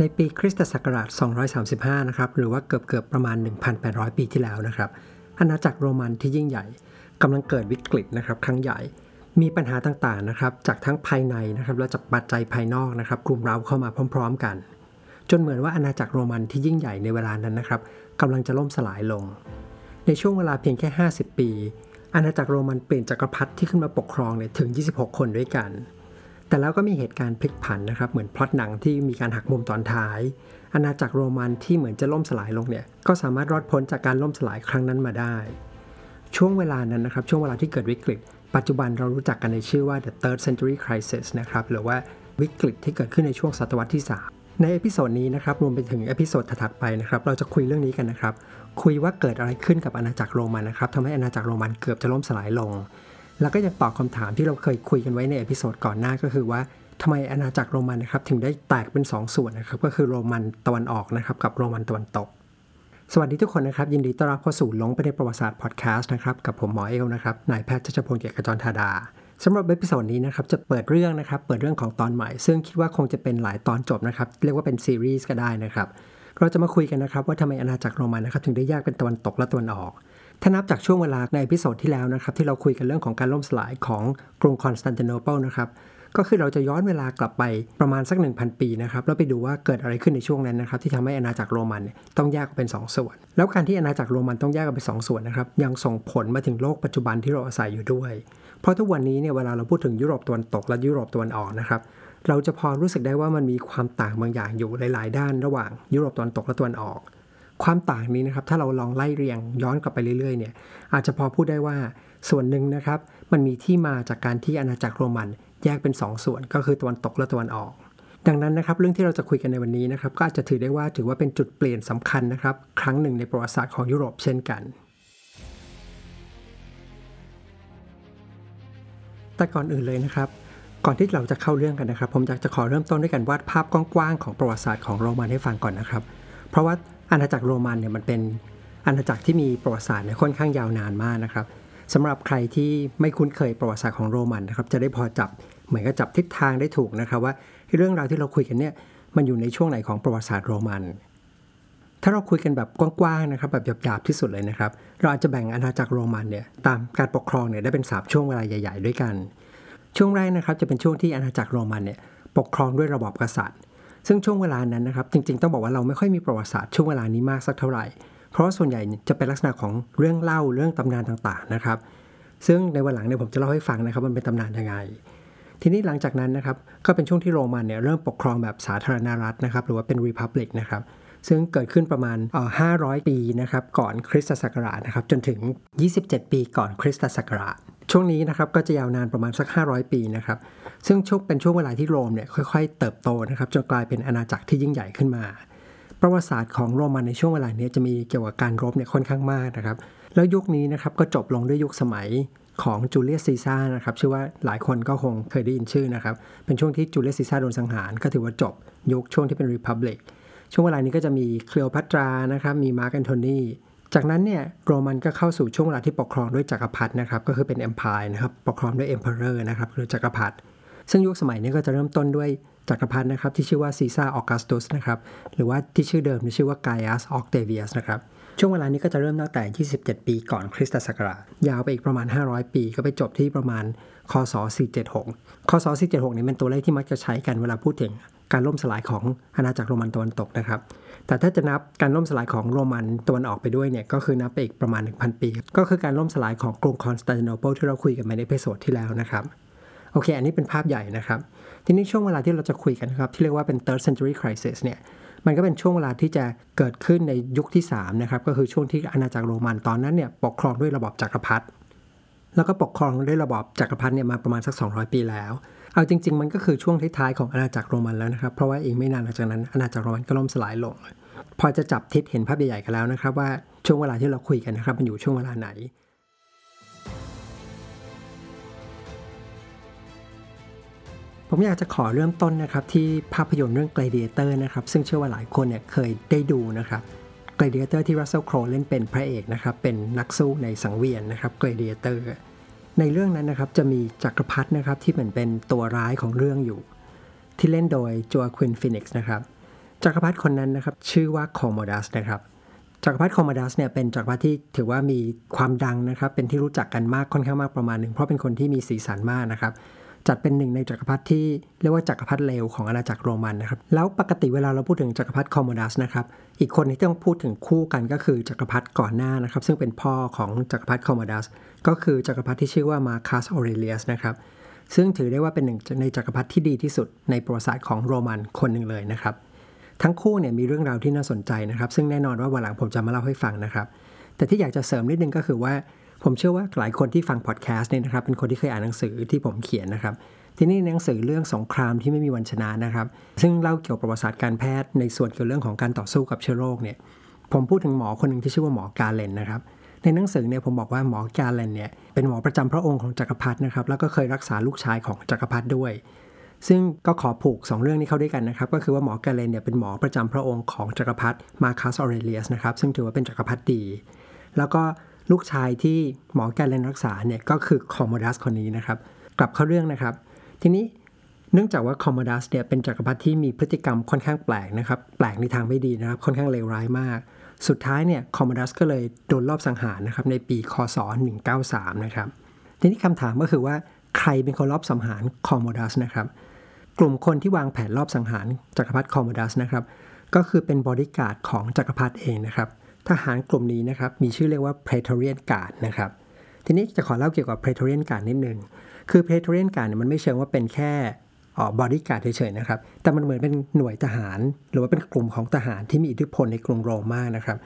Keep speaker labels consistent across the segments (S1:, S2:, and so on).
S1: ในปีคริสตศักราช 235 นะครับ หรือว่าเกือบเกือบประมาณ 1,800 ปีที่แล้วนะครับ อาณาจักรโรมันที่ยิ่งใหญ่กำลังเกิดวิกฤตนะครับ ครั้งใหญ่ มีปัญหาต่างๆนะครับ จากทั้งภายในนะครับและจากปัจจัยภายนอกนะครับกลุ่มเราเข้ามาพร้อม ๆ กัน จนเหมือนว่าอาณาจักรโรมันที่ยิ่งใหญ่ในเวลานั้นนะครับกำลังจะล่มสลายลง ในช่วงเวลาเพียงแค่ 50 ปี อาณาจักรโรมันเปลี่ยนจักรพรรดิที่ขึ้นมาปกครองเนี่ยถึง 26 คนด้วยกัน แต่แล้วก็มีเหตุการณ์พลิกผันนะครับ เหมือนพล็อตหนังที่มีการหักมุมตอนท้าย อาณาจักรโรมันที่เหมือนจะล่มสลายลงเนี่ย ก็สามารถรอดพ้นจากการล่มสลายครั้งนั้นมาได้ ช่วงเวลานั้นนะครับ ช่วงเวลาที่เกิดวิกฤต ปัจจุบันเรารู้จักกันในชื่อว่า the third century crisis นะครับ หรือว่าวิกฤตที่เกิดขึ้นในช่วงศตวรรษที่ 3 ใน episode นี้นะครับ รวมไปถึง episode ถัดไปนะครับ เราจะคุยเรื่องนี้กันนะครับ คุยว่าเกิดอะไรขึ้นกับอาณาจักรโรมันนะครับทำให้อาณาจักรโรมันเกือบจะล่มสลายลง แล้วก็ยังตอบคำถามที่เราเคยคุยกันไว้ใน episode ก่อนหน้าก็คือว่าทำไมอาณาจักรโรมันนะครับถึงได้แตกเป็น2ส่วนนะครับก็คือโรมันตะวันออกนะครับกับโรมันตะวันตก สวัสดีทุกคนนะครับ ยินดีต้อนรับเข้าสู่ลงไปในประวัติศาสตร์พอดแคสต์นะครับกับผมหมอเอลนะครับนายแพทย์ชัชพลเกียรติกจรธาดาสำหรับ episode นี้นะครับจะเปิดเรื่องนะครับเปิดเรื่องของตอนใหม่ ซึ่งคิดว่าคงจะเป็นหลายตอนจบนะครับเรียกว่าเป็นซีรีส์ก็ได้นะครับเราจะมาคุยกันนะครับว่าทำไมอาณาจักรโรมันนะครับถึงได้แยกเป็นตะวันตกและตะวันออก ถ้านับจากช่วงเวลาใน episode ที่แล้วนะครับ ที่เราคุยกันเรื่องของการล่มสลายของกรุงคอนสแตนติโนเปิลนะครับก็คือเราจะย้อนเวลากลับไปประมาณสัก 1,000 ปีนะครับแล้วไปดูว่าเกิดอะไรขึ้นในช่วงนั้นนะครับที่ทำให้อาณาจักรโรมันต้องแยกออกเป็น 2 ส่วน แล้วการที่อาณาจักรโรมันต้องแยกออกเป็น 2 ส่วนนะครับยังส่งผลมาถึงโลกปัจจุบันที่เราอาศัยอยู่ด้วย เพราะทุกวันนี้เนี่ยเวลาเราพูดถึงยุโรปตะวันตกและยุโรปตะวันออกนะครับเราจะพอรู้สึกได้ว่ามันมีความต่างบางอย่างอยู่หลาย ๆ ด้านระหว่างยุโรปตะวันตกและตะวันออก ความต่างนี้นะครับ ถ้าเราลองไล่เรียงย้อนกลับไปเรื่อยๆเนี่ยอาจจะพอพูดได้ว่าส่วนหนึ่งนะครับ มันมีที่มาจากการที่อาณาจักรโรมันแยกเป็น 2 ส่วนก็คือตะวันตกและตะวันออก ดังนั้นนะครับเรื่องที่เราจะคุยกันในวันนี้นะครับก็อาจจะถือได้ว่าถือว่าเป็นจุดเปลี่ยนสำคัญนะครับ ครั้งหนึ่งในประวัติศาสตร์ของยุโรปเช่นกัน แต่ก่อนอื่นเลยนะครับก่อนที่เราจะเข้าเรื่องกันนะครับ ผมอยากจะขอเริ่มต้นด้วยกันวาดภาพกว้างๆของประวัติศาสตร์ของโรมันให้ฟังก่อนนะครับ เพราะว่า อาณาจักรโรมันเนี่ยมันเป็นอาณาจักรที่มีประวัติศาสตร์เนี่ยค่อนข้างยาวนานมากนะครับสำหรับใครที่ไม่คุ้นเคยประวัติศาสตร์ของโรมันนะครับจะได้พอจับเหมือนกับจับทิศทางได้ถูกนะครับว่าเรื่องราวที่เราคุยกันเนี่ยมันอยู่ในช่วงไหนของประวัติศาสตร์โรมัน ถ้าเราคุยกันแบบกว้างๆนะครับแบบหยาบๆที่สุดเลยนะครับ เราอาจจะแบ่งอาณาจักรโรมันเนี่ยตามการปกครองเนี่ยได้เป็น 3 ช่วงเวลาใหญ่ ๆ ด้วยกัน ช่วงแรกนะครับจะเป็นช่วงที่อาณาจักรโรมันเนี่ยปกครองด้วยระบอบกษัตริย์ ซึ่งช่วงเวลานั้นนะครับ จริง ๆ ต้องบอกว่าเราไม่ค่อยมีประวัติศาสตร์ช่วงเวลานี้มากสักเท่าไหร่ เพราะส่วนใหญ่จะเป็นลักษณะของเรื่องเล่าเรื่องตำนานต่างๆนะครับ ซึ่งในวันหลังเนี่ยผมจะเล่าให้ฟังนะครับมันเป็นตำนานยังไง ทีนี้หลังจากนั้นนะครับก็เป็นช่วงที่โรมันเนี่ยเริ่มปกครองแบบสาธารณรัฐนะครับหรือว่าเป็นรีพับลิกนะครับซึ่งเกิดขึ้นประมาณ 500 ปีนะครับก่อนคริสตศักราชนะครับจนถึง 27 ปีก่อนคริสตศักราช ช่วงนี้นะครับก็จะยาวนานประมาณสัก 500 ปีนะครับซึ่งช่วงเป็นช่วงเวลาที่โรมเนี่ยค่อยๆ เติบโตนะครับจนกลายเป็นอาณาจักรที่ยิ่งใหญ่ขึ้นมา ประวัติศาสตร์ของโรมันในช่วงเวลานี้จะมีเกี่ยวกับการรบเนี่ยค่อนข้างมากนะครับแล้วยุคนี้นะครับก็จบลงด้วยยุคสมัยของจูเลียสซีซ่านะครับชื่อว่าหลายคนก็คงเคยได้ยินชื่อนะครับเป็นช่วงที่จูเลียสซีซ่าโดนสังหารก็ถือว่าจบยุคช่วงที่เป็น republic ช่วงเวลานี้ก็จะมีเคลียวพัตรานะครับมีมาร์กแอนโทนี จากนั้นเนี่ยโรมันก็เข้าสู่ช่วงเวลาที่ปกครองด้วยจักรพรรดินะครับก็คือเป็น empire นะครับปกครองด้วย emperor นะครับหรือจักรพรรดิซึ่งยุคสมัยนี้ก็จะเริ่มต้นด้วยจักรพรรดินะครับที่ชื่อว่าซีซ่าออกัสตุสนะครับหรือว่าที่ชื่อเดิมชื่อว่าไกอัสออกเตเวียสนะครับช่วงเวลานี้ก็จะเริ่มตั้งแต่ 27 ปีก่อนคริสตศักราช ยาวไปอีกประมาณ 500 ปี ก็ไปจบที่ประมาณ คศ 476 คศ 476 นี้เป็นตัวเลขที่มักจะใช้กันเวลาพูดถึงการล่มสลายของอาณาจักรโรมันตะวันตกนะครับ แต่ถ้าจะนับการล่มสลายของโรมันตะวันออกไปด้วยเนี่ยก็คือนับไปอีกประมาณ 1,000 ปี ก็คือการล่มสลายของกรุงคอนสแตนติโนเปิลที่เราคุยกันใน episode ที่แล้วนะครับโอเค อันนี้เป็นภาพใหญ่นะครับ ทีนี้ช่วงเวลาที่เราจะคุยกันนะครับ ที่เรียกว่าเป็น third century crisis เนี่ย มันก็เป็นช่วงเวลาที่จะเกิดขึ้นในยุคที่ 3 นะครับ ก็คือช่วงที่อาณาจักรโรมันตอนนั้นเนี่ย ปกครองด้วยระบอบจักรพรรดิ แล้วก็ปกครองด้วยระบอบจักรพรรดิเนี่ยมาประมาณสัก 200 ปีแล้ว เอาจริง ๆ มันก็คือช่วงท้ายๆของอาณาจักรโรมันแล้วนะครับ เพราะว่าอีกไม่นานหลังจากนั้นอาณาจักรโรมันก็ล่มสลายลง พอจะจับทิศเห็นภาพใหญ่ๆกันแล้วนะครับ ว่าช่วงเวลาที่เราคุยกันนะครับ มันอยู่ช่วงเวลาไหน ผมอยากจะขอเริ่มต้นนะครับ ที่ภาพยนตร์เรื่อง Gladiator นะครับ ซึ่งเชื่อว่าหลายคนเนี่ยเคยได้ดูนะครับ Gladiator ที่ Russell Crowe เล่นเป็นพระเอกนะครับ เป็นนักสู้ในสังเวียนนะครับ Gladiator ในเรื่องนั้นนะครับจะมีจักรพรรดินะครับที่เหมือนเป็นตัวร้ายของเรื่องอยู่ ที่เล่นโดยจอาควินฟินิกส์นะครับ จักรพรรดิคนนั้นนะครับชื่อว่าคอมโมดัสนะครับจักรพรรดิคอมโมดัสเนี่ยเป็นจักรพรรดิที่ถือว่ามีความดังนะครับ เป็นที่รู้จักกันมากค่อนข้างมากประมาณหนึ่งเพราะเป็นคนที่มีสีสันมากนะครับจัดเป็นหนึ่งในจักรพรรดิที่เรียกว่าจักรพรรดิเลวของอาณาจักรโรมันนะครับ แล้วปกติเวลาเราพูดถึงจักรพรรดิคอมโมดัสนะครับ อีกคนที่ต้องพูดถึงคู่กันก็คือจักรพรรดิก่อนหน้านะครับ ซึ่งเป็นพ่อของจักรพรรดิคอมโมดัส ก็คือจักรพรรดิที่ชื่อว่ามาคัสออเรเลียสนะครับ ซึ่งถือได้ว่าเป็นหนึ่งในจักรพรรดิที่ดีที่สุดในประวัติศาสตร์ของโรมันคนหนึ่งเลยนะครับ ทั้งคู่เนี่ยมีเรื่องราวที่น่าสนใจนะครับ ซึ่งแน่นอนว่าวันหลังผมจะมาเล่าให้ฟังนะครับ แต่ที่อยากจะเสริมนิดนึงก็คือว่า ผมเชื่อว่าหลายคนที่ฟังพอดแคสต์เนี่ยนะครับเป็นคนที่เคยอ่านหนังสือที่ผมเขียนนะครับ ที่นี่หนังสือเรื่องสงครามที่ไม่มีวันชนะนะครับ ซึ่งเล่าเกี่ยวกับประวัติศาสตร์การแพทย์ในส่วนเกี่ยวเรื่องของการต่อสู้กับเชื้อโรคเนี่ยผมพูดถึงหมอคนหนึ่งที่ชื่อว่าหมอกาเลนนะครับในหนังสือเนี่ยผมบอกว่าหมอกาเลนเนี่ยเป็นหมอประจำพระองค์ของจักรพรรดินะครับแล้วก็เคยรักษาลูกชายของจักรพรรดิด้วย ซึ่งก็ขอผูก 2 เรื่องนี้เข้าด้วยกันนะครับ ก็คือว่าหมอกาเลนเนี่ยเป็นหมอประจำพระองค์ของจักรพรรดิมาคัสออเรเลียสนะครับ ซึ่งถือว่าเป็นจักรพรรดิดี แล้วก็ลูกชายที่หมอกาเลนรักษาเนี่ยก็คือคอมโมดัสคนนี้นะครับ กลับเข้าเรื่องนะครับ ทีนี้เนื่องจากว่าคอมโมดัสเนี่ยเป็นจักรพรรดิที่มีพฤติกรรมค่อนข้างแปลกนะครับ แปลกในทางไม่ดีนะครับ ค่อนข้างเลวร้ายมาก สุดท้ายเนี่ยคอมโมดัสก็เลยโดนลอบสังหารนะครับในปีคศ 193 นะครับ ทีนี้คำถามก็คือว่าใครเป็นคนลอบสังหารคอมโมดัสนะครับ กลุ่มคนที่วางแผนลอบสังหารจักรพรรดิคอมโมดัสนะครับ ก็คือเป็นบอดี้การ์ดของจักรพรรดิเองนะครับ ทหารกลุ่มนี้นะครับมีชื่อเรียกว่า Praetorian Guard นะครับ ทีนี้จะขอเล่าเกี่ยวกับ Praetorian Guard นิดนึง คือ Praetorian Guard เนี่ยมันไม่เชิงว่าเป็นแค่บอดี้การ์ดเฉยๆนะครับ แต่มันเหมือนเป็นหน่วยทหาร หรือว่าเป็นกลุ่มของทหารที่มีอิทธิพลในกรุงโรมมากนะครับ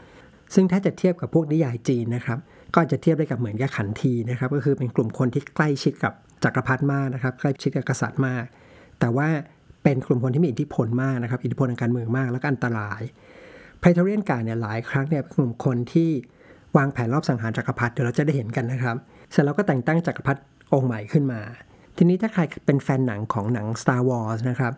S1: ซึ่งถ้าจะเทียบกับพวกนิยายจีนนะครับ ก็จะเทียบได้กับเหมือนกับขันทีนะครับ ก็คือเป็นกลุ่มคนที่ใกล้ชิดกับจักรพรรดิมากนะครับ ใกล้ชิดกับกษัตริย์มาก แต่ว่าเป็นกลุ่มคนที่มีอิทธิพลมากนะครับ อิทธิพลทางการเมืองมาก แล้วก็อันตรายไพทเรียนการเนี่ยหลายครั้งเนี่ยเป็นกลุ่มคนที่วางแผนรอบสังหารจักรพรรดิเดี๋ยวเราจะได้เห็นกันนะครับ เสร็จแล้วก็แต่งตั้งจักรพรรดิองค์ใหม่ขึ้นมา ทีนี้ถ้าใครเป็นแฟนหนังของหนัง Star Wars นะครับ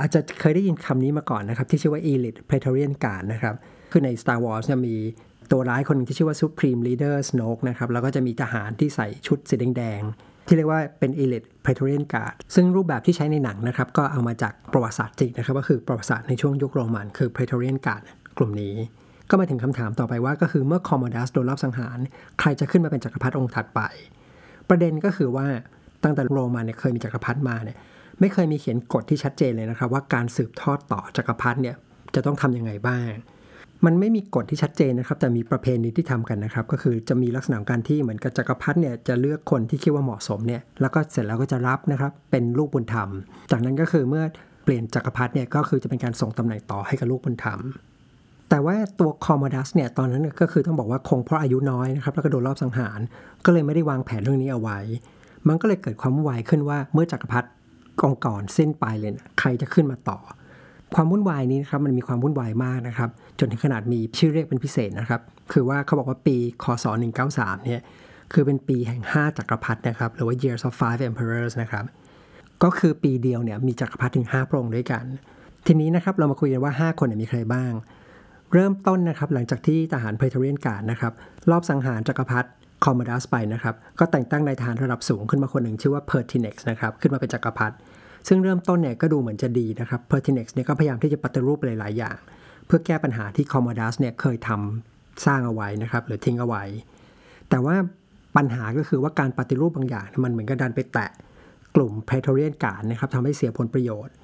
S1: อาจจะเคยได้ยินคำนี้มาก่อนนะครับ ที่ชื่อว่า Elite Praetorian Guard นะครับ คือใน Star Wars เนี่ยมีตัวร้ายคนหนึงที่ชื่อว่า Supreme Leader Snoke นะครับ แล้วก็จะมีทหารที่ใส่ชุดสีแดงๆ ที่เรียกว่าเป็น Elite Praetorian Guard ซึ่งรูปแบบที่ใช้ในหนังนะครับ ก็เอามาจากประวัติศาสตร์จริงนะครับ ก็คือประวัติศาสตร์ในช่วงยุคโรมัน คือ Praetorian Guard กลุ่มนี้ ก็มาถึงคำถามต่อไปว่าก็คือเมื่อคอมโมดัสโดนรอบสังหาร ใครจะขึ้นมาเป็นจักรพรรดิองค์ถัดไป ประเด็นก็คือว่าตั้งแต่โรมันเนี่ยเคยมีจักรพรรดิมาเนี่ยไม่เคยมีเขียนกฎที่ชัดเจนเลยนะครับ ว่าการสืบทอดต่อจักรพรรดิเนี่ยจะต้องทำยังไงบ้าง มันไม่มีกฎที่ชัดเจนนะครับ แต่มีประเพณีที่ทำกันนะครับ ก็คือจะมีลักษณะการที่เหมือนกับจักรพรรดิเนี่ยจะเลือกคนที่คิดว่าเหมาะสมเนี่ยแล้วก็เสร็จแล้วก็จะรับนะครับเป็นลูกบุญธรรม จากนั้นก็คือเมื่อเปลี่ยนจักรพรรดิเนี่ยก็คือจะเป็นการส่งตำแหน่งต่อให้กับลูกบุญธรรมแต่ว่าตัวคอมมดัสเนี่ยตอนนั้นก็คือต้องบอกว่าคงเพราะอายุน้อยนะครับแล้วก็โดนรอบสังหาร ก็เลยไม่ได้วางแผนเรื่องนี้เอาไว้ มันก็เลยเกิดความวุ่นวายขึ้นว่าเมื่อจักรพรรดิกองก่อนสิ้นไปเลยนะใครจะขึ้นมาต่อ ความวุ่นวายนี้นะครับมันมีความวุ่นวายมากนะครับ จนถึงขนาดมีชื่อเรียกเป็นพิเศษนะครับ คือว่าเขาบอกว่าปีคศ193เนี่ยคือเป็นปีแห่ง 5 จักรพรรดินะครับ หรือว่า years of five emperors นะครับ ก็คือปีเดียวเนี่ยมีจักรพรรดิถึง 5 พระองค์ด้วยกัน ทีนี้นะครับเรามาคุยกันว่า 5 คนมีใครบ้าง เริ่มต้นนะครับหลังจากที่ทหาร Praetorian Guard นะครับลอบสังหารจักรพรรดิคอมโมดัสไปนะครับ ก็แต่งตั้งนายทหารระดับสูงขึ้นมาคนหนึ่งชื่อว่าเพอร์ติเน็กซ์นะครับขึ้นมาเป็นจักรพรรดิ ซึ่งเริ่มต้นเนี่ยก็ดูเหมือนจะดีนะครับเพอร์ติเน็กซ์เนี่ยก็พยายามที่จะปฏิรูปหลาย ๆ อย่าง เพื่อแก้ปัญหาที่คอมโมดัสเนี่ยเคยทำสร้างเอาไว้นะครับหรือทิ้งเอาไว้ แต่ว่าปัญหาก็คือว่าการปฏิรูปบางอย่าง มันเหมือนกับดันไปแตะกลุ่ม Praetorian Guard นะครับทำให้เสียผลประโยชน์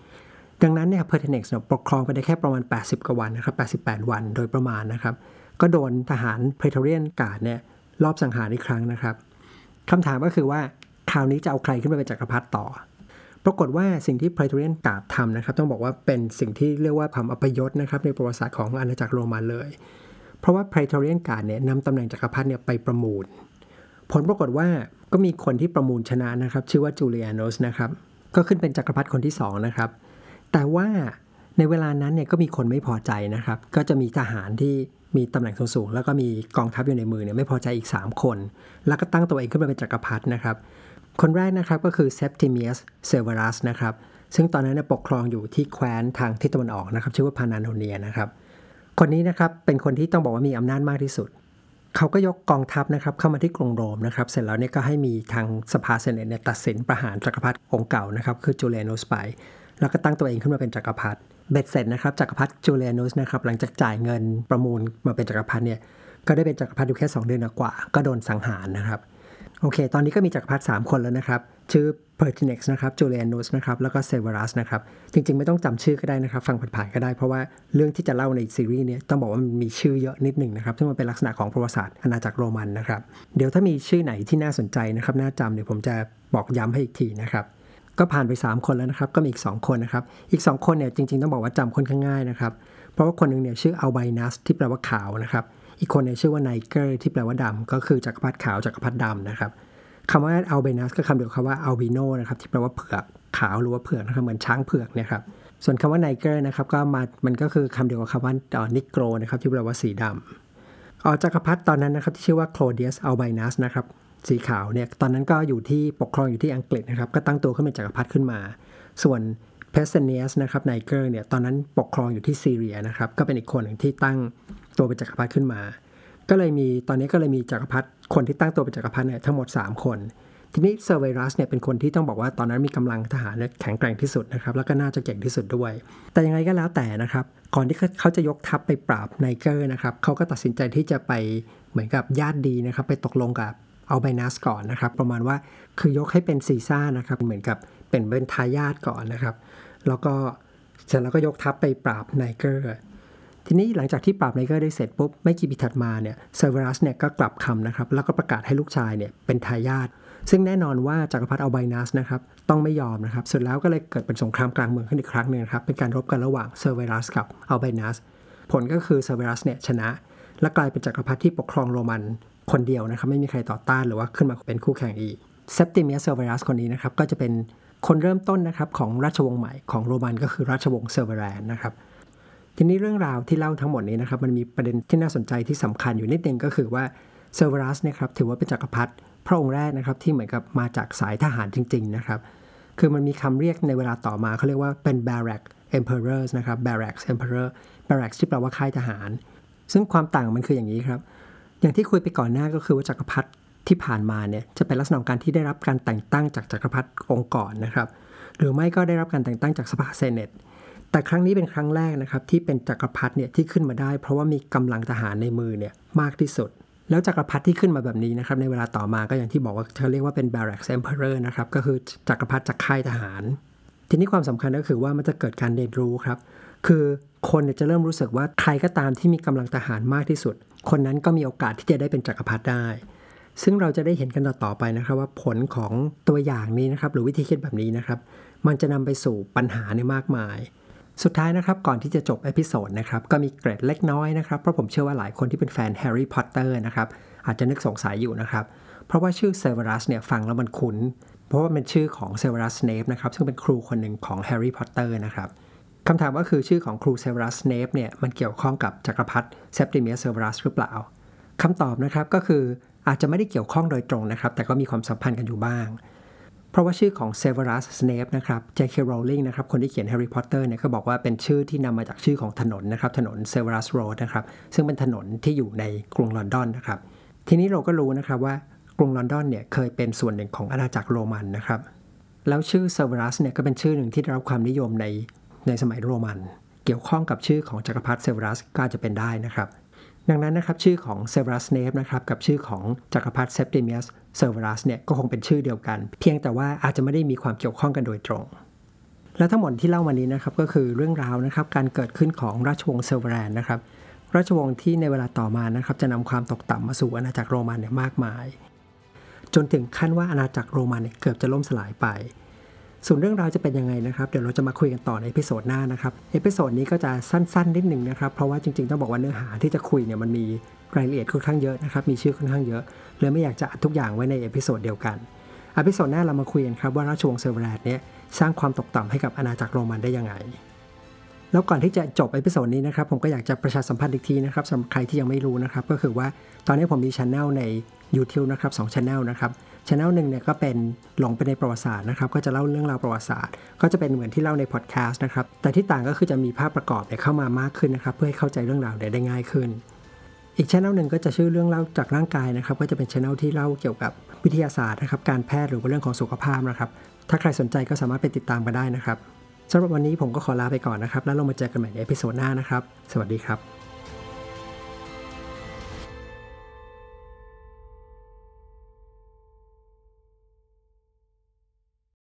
S1: ดังนั้นเนี่ยเพอร์ติเน็กซ์ปกครองไปได้แค่ประมาณ 80 กว่าวันนะครับ88 วันโดยประมาณนะครับก็โดนทหาร Praetorian Guard เนี่ยลอบสังหารอีกครั้งนะครับคำถามก็คือว่าคราวนี้จะเอาใครขึ้นมาเป็นจักรพรรดิต่อ ปรากฏว่าสิ่งที่ Praetorian Guard ทำนะครับ ต้องบอกว่าเป็นสิ่งที่เรียกว่าความอัปยศนะครับในประวัติศาสตร์ของอาณาจักรโรมันเลย เพราะว่า Praetorian Guard เนี่ยนำตำแหน่งจักรพรรดิเนี่ยไปประมูล ผลปรากฏว่าก็มีคนที่ประมูลชนะนะครับ ชื่อว่าจูเลียนัสนะครับก็ขึ้นเป็นจักรพรรดิคนที่สองนะครับแต่ว่าในเวลานั้นเนี่ยก็มีคนไม่พอใจนะครับ ก็จะมีทหารที่มีตำแหน่งสูงๆแล้วก็มีกองทัพอยู่ในมือเนี่ยไม่พอใจอีก 3 คน แล้วก็ตั้งตัวเองขึ้นมาเป็นจักรพรรดินะครับ คนแรกนะครับก็คือเซปติเมียสเซเวรัสนะครับ ซึ่งตอนนั้นปกครองอยู่ที่แคว้นทางทิศตะวันออกนะครับ ชื่อว่าพานาโนเนียนะครับ คนนี้นะครับเป็นคนที่ต้องบอกว่ามีอำนาจมากที่สุด เขาก็ยกกองทัพนะครับเข้ามาที่กรุงโรมนะครับ เสร็จแล้วเนี่ยก็ให้มีทางสภาเซเนตเนี่ยตัดสินประหารจักรพรรดิองค์เก่านะครับคือจูเลียนุสไป แล้วก็ตั้งตัวเองขึ้นมาเป็นจักรพรรดิ เบ็ดเสร็จนะครับจักรพรรดิจูเลียนุสนะครับหลังจากจ่ายเงินประมูลมาเป็นจักรพรรดิเนี่ย ก็ได้เป็นจักรพรรดิอยู่แค่ 2 เดือนกว่า ก็โดนสังหารนะครับ โอเค ตอนนี้ก็มีจักรพรรดิ3คนแล้วนะครับ ชื่อ Pertinax นะครับจูเลียนุสนะครับ แล้วก็เซเวรัสนะครับ จริง ๆ ไม่ต้องจำชื่อก็ได้นะครับ ฟังผ่านๆก็ได้ เพราะว่าเรื่องที่จะเล่าในซีรีส์เนี่ยต้องบอกว่ามันมีชื่อเยอะนิดหนึ่งนะครับ ซึ่งมันเป็นลักษณะของประวัติศาสตร์อาณาจักรโรมันนะครับ เดี๋ยวถ้ามีชื่อไหนที่น่าสนใจนะครับ น่าจำเดี๋ยวผมจะบอกย้ำให้อีกทีนะครับก็ผ่านไป 3 คนแล้วนะครับ ก็มีอีก 2 คนนะครับ อีก 2 คนเนี่ยจริงๆ ต้องบอกว่าจำค่อนข้างง่ายนะครับ เพราะว่าคนหนึ่งเนี่ยชื่ออัลไบนัสที่แปลว่าขาวนะครับ อีกคนเนี่ยชื่อว่าไนเกอร์ที่แปลว่าดำก็คือจักรพรรดิขาวจักรพรรดิดำนะครับคำว่าอัลไบนัสก็คำเดียวกับคำว่า albino นะครับที่แปลว่าเผือกขาวหรือว่าเผือกนะครับเหมือนช้างเผือกเนี่ยครับส่วนคำว่าไนเกอร์นะครับก็มามันก็คือคำเดียวกับคำว่านิโกรนะครับที่แปลว่าสีดำออจักรพรรดิตอนนั้นนะครับที่ชื่อว่าโคลเดียสอัลไบนัสนะครับสีขาวเนี่ยตอนนั้นก็อยู่ที่ปกครองอยู่ที่อังกฤษนะครับก็ตั้งตัวขึ้นเป็นจักรพรรดิขึ้นมา ส่วนเพสเซเนียสนะครับไนเกอร์เนี่ยตอนนั้นปกครองอยู่ที่ซีเรียนะครับก็เป็นอีกคนหนึ่งที่ตั้ง ตัวเป็นจักรพรรดิขึ้นมา ก็เลยมีตอนนี้ก็เลยมีจักรพรรดิคนที่ตั้งตัวเป็นจักรพรรดิเนี่ยทั้งหมด 3 คน ทีนี้เซอร์เวรัสเนี่ยเป็นคนที่ต้องบอกว่าตอนนั้นมีกำลังทหารแข็งแกร่งที่สุดนะครับแล้วก็น่าจะเก่งที่สุดด้วย แต่ยังไงก็แล้วแต่นะครับก่อนที่เขาจะยกทัพไปปราบไนเกอร์นะครับเขาก็ตัดสินใจที่จะไปเหมือนกับญาติดีนะครับไปตกลงกับอัลไบนัสก่อนนะครับ ประมาณว่าคือยกให้เป็นซีซ่านะครับเหมือนกับเป็นเป็นทายาทก่อนนะครับ แล้วก็เสร็จแล้วก็ยกทัพไปปราบไนเกอร์ ทีนี้หลังจากที่ปราบไนเกอร์ได้เสร็จปุ๊บไม่กี่ปีถัดมาเนี่ยเซอร์เวรัสเนี่ยก็กลับคำนะครับแล้วก็ประกาศให้ลูกชายเนี่ยเป็นทายาทซึ่งแน่นอนว่าจักรพรรดิอัลไบนัสนะครับต้องไม่ยอมนะครับสุดแล้วก็เลยเกิดเป็นสงครามกลางเมืองขึ้นอีกครั้งหนึ่งครับเป็นการรบกันระหว่างเซอร์เวรัสกับอัลไบนัสผลก็คือเซอร์เวรัสเนี่ยชนะ และกลายเป็นจักรพรรดิที่ปกครองโรมันคนเดียวนะครับไม่มีใครต่อต้านหรือว่าขึ้นมาเป็นคู่แข่งอีกเซปติเมียสเซอร์เวรัสคนนี้นะครับก็จะเป็นคนเริ่มต้นนะครับของราชวงศ์ใหม่ของโรมันก็คือราชวงศ์เซอร์เวรันนะครับ ทีนี้เรื่องราวที่เล่าทั้งหมดนี้นะครับมันมีประเด็นที่น่าสนใจที่สำคัญอยู่นิดนึงก็คือว่าเซอร์เวรัสเนี่ยครับถือว่าเป็นจักรพรรดิพระองค์แรกนะครับที่เหมือนกับมาจากสายทหารจริง ๆ นะครับ คือมันมีคำเรียกในเวลาต่อมาเขาเรียกว่าเป็น barrack emperors นะครับ barracks emperor barracks ที่แปลว่าค่ายทหาร ซึ่งความต่างมันคืออย่างนี้ครับ อย่างที่คุยไปก่อนหน้าก็คือว่าจักรพรรดิที่ผ่านมาเนี่ยจะเป็นลักษณะการที่ได้รับการแต่งตั้งจากจักรพรรดิองค์ก่อนนะครับ หรือไม่ก็ได้รับการแต่งตั้งจากสภาเซเนต แต่ครั้งนี้เป็นครั้งแรกนะครับที่เป็นจักรพรรดิเนี่ยที่ขึ้นมาได้ เพราะว่ามีกำลังทหารในมือเนี่ยมากที่สุด แล้วจักรพรรดิที่ขึ้นมาแบบนี้นะครับในเวลาต่อมาก็อย่างที่บอกว่าเขาเรียกว่าเป็น barracks emperor นะครับก็คือจักรพรรดิจากค่ายทหาร ทีนี้ความสำคัญก็คือว่ามันจะเกิดการเรียนรู้ครับคือคนจะเริ่มรู้สึกว่าใครก็ตามที่มีกำลังทหารมากที่สุด คนนั้นก็มีโอกาสที่จะได้เป็นจักรพรรดิได้ ซึ่งเราจะได้เห็นกันต่อไปนะครับว่าผลของตัวอย่างนี้นะครับหรือวิธีคิดแบบนี้นะครับ มันจะนำไปสู่ปัญหาในมากมาย สุดท้ายนะครับก่อนที่จะจบ episode นะครับก็มีเกร็ดเล็กน้อยนะครับเพราะผมเชื่อว่าหลายคนที่เป็นแฟนแฮร์รี่พอตเตอร์นะครับอาจจะนึกสงสัยอยู่นะครับ เพราะว่าชื่อเซเวอรัสเนี่ยฟังแล้วมันคุ้น เพราะว่าเป็นชื่อของเซเวอรัสสเนปนะครับซึ่งเป็นครูคนหนึ่งของแฮร์รี่พอตเตอร์นะครับคำถามก็คือชื่อของครูเซเวอรัสสเนปเนี่ยมันเกี่ยวข้องกับจักรพรรดิเซปติเมียสเซเวอรัสหรือเปล่าคำตอบนะครับก็คืออาจจะไม่ได้เกี่ยวข้องโดยตรงนะครับ แต่ก็มีความสัมพันธ์กันอยู่บ้าง เพราะว่าชื่อของเซเวรัสสเนปนะครับ J.K. Rowling นะครับคนที่เขียน Harry Potter เนี่ยเขาบอกว่าเป็นชื่อที่นำมาจากชื่อของถนนนะครับถนนเซเวรัสโรดนะครับซึ่งเป็นถนนที่อยู่ในกรุงลอนดอนนะครับทีนี้เราก็รู้นะครับว่ากรุงลอนดอนเนี่ยเคยเป็นส่วนหนึ่งของอาณาจักรโรมันนะครับแล้วชื่อเซเวรัสเนี่ยก็เป็นชื่อหนึ่งที่ได้รับความนิยมในในสมัยโรมัน เกี่ยวข้องกับชื่อของจักรพรรดิเซเวรัสก็อาจจะเป็นได้นะครับ ดังนั้นนะครับชื่อของเซเวรัสสเนปนะครับกับชื่อของจักรพรรดิเซปติเมียสเซเวรัสเนี่ยก็คงเป็นชื่อเดียวกัน เพียงแต่ว่าอาจจะไม่ได้มีความเกี่ยวข้องกันโดยตรง และทั้งหมดที่เล่ามานี้นะครับก็คือเรื่องราวนะครับการเกิดขึ้นของราชวงศ์เซเวรันนะครับราชวงศ์ที่ในเวลาต่อมานะครับจะนำความตกต่ำมาสู่อาณาจักรโรมันเนี่ยมากมาย จนถึงขั้นว่าอาณาจักรโรมันเนี่ยเกือบจะล่มสลายไป ส่วนเรื่องราวจะเป็นยังไงนะครับเดี๋ยวเราจะมาคุยกันต่อใน episode หน้านะครับ episode นี้ก็จะสั้นๆนิดหนึ่งนะครับเพราะว่าจริงๆต้องบอกว่าเนื้อหาที่จะคุยเนี่ยมันมีรายละเอียดค่อนข้างเยอะนะครับมีชื่อค่อนข้างเยอะเลยไม่อยากจะอัดทุกอย่างไว้ใน episode เดียวกัน episode หน้าเรามาคุยกันครับว่าราชวงศ์เซอร์เวรัสเนี่ยสร้างความตกต่ำให้กับอาณาจักรโรมันได้ยังไง แล้วก่อนที่จะจบ episode นี้นะครับผมก็อยากจะประชาสัมพันธ์อีกทีนะครับสำหรับใครที่ยังไม่รู้นะครับก็คือว่าตอนนี้ผมมี channel ใน YouTube นะครับสองช anel นะครับ ช anel หนึ่งเนี่ยก็เป็นหลงไปในประวัติศาสตร์นะครับก็จะเล่าเรื่องราวประวัติศาสตร์ ก็จะเป็นเหมือนที่เล่าในพอดแคสต์นะครับแต่ที่ต่างก็คือจะมีภาพประกอบเนี่ยเข้ามามากขึ้นนะครับเพื่อให้เข้าใจเรื่องราวได้ง่ายขึ้น อีกช anel หนึ่งก็จะชื่อเรื่องเล่าจากร่างกายนะครับก็จะเป็นช anel ที่เล่าเกี่ยวกับวิทยาศาสตร์นะครับการแพทย์หรือว่าเรื่องของสุขภาพนะครับถ้าใครสนใจก็สามารถไปติดตามกันได้นะครับสำหรับวันนี้ผมก็ขอลาไปก่อนนะครับ แล้วเรามาเจอกันใหม่ใน episode หน้านะครับ สวัสดีครับ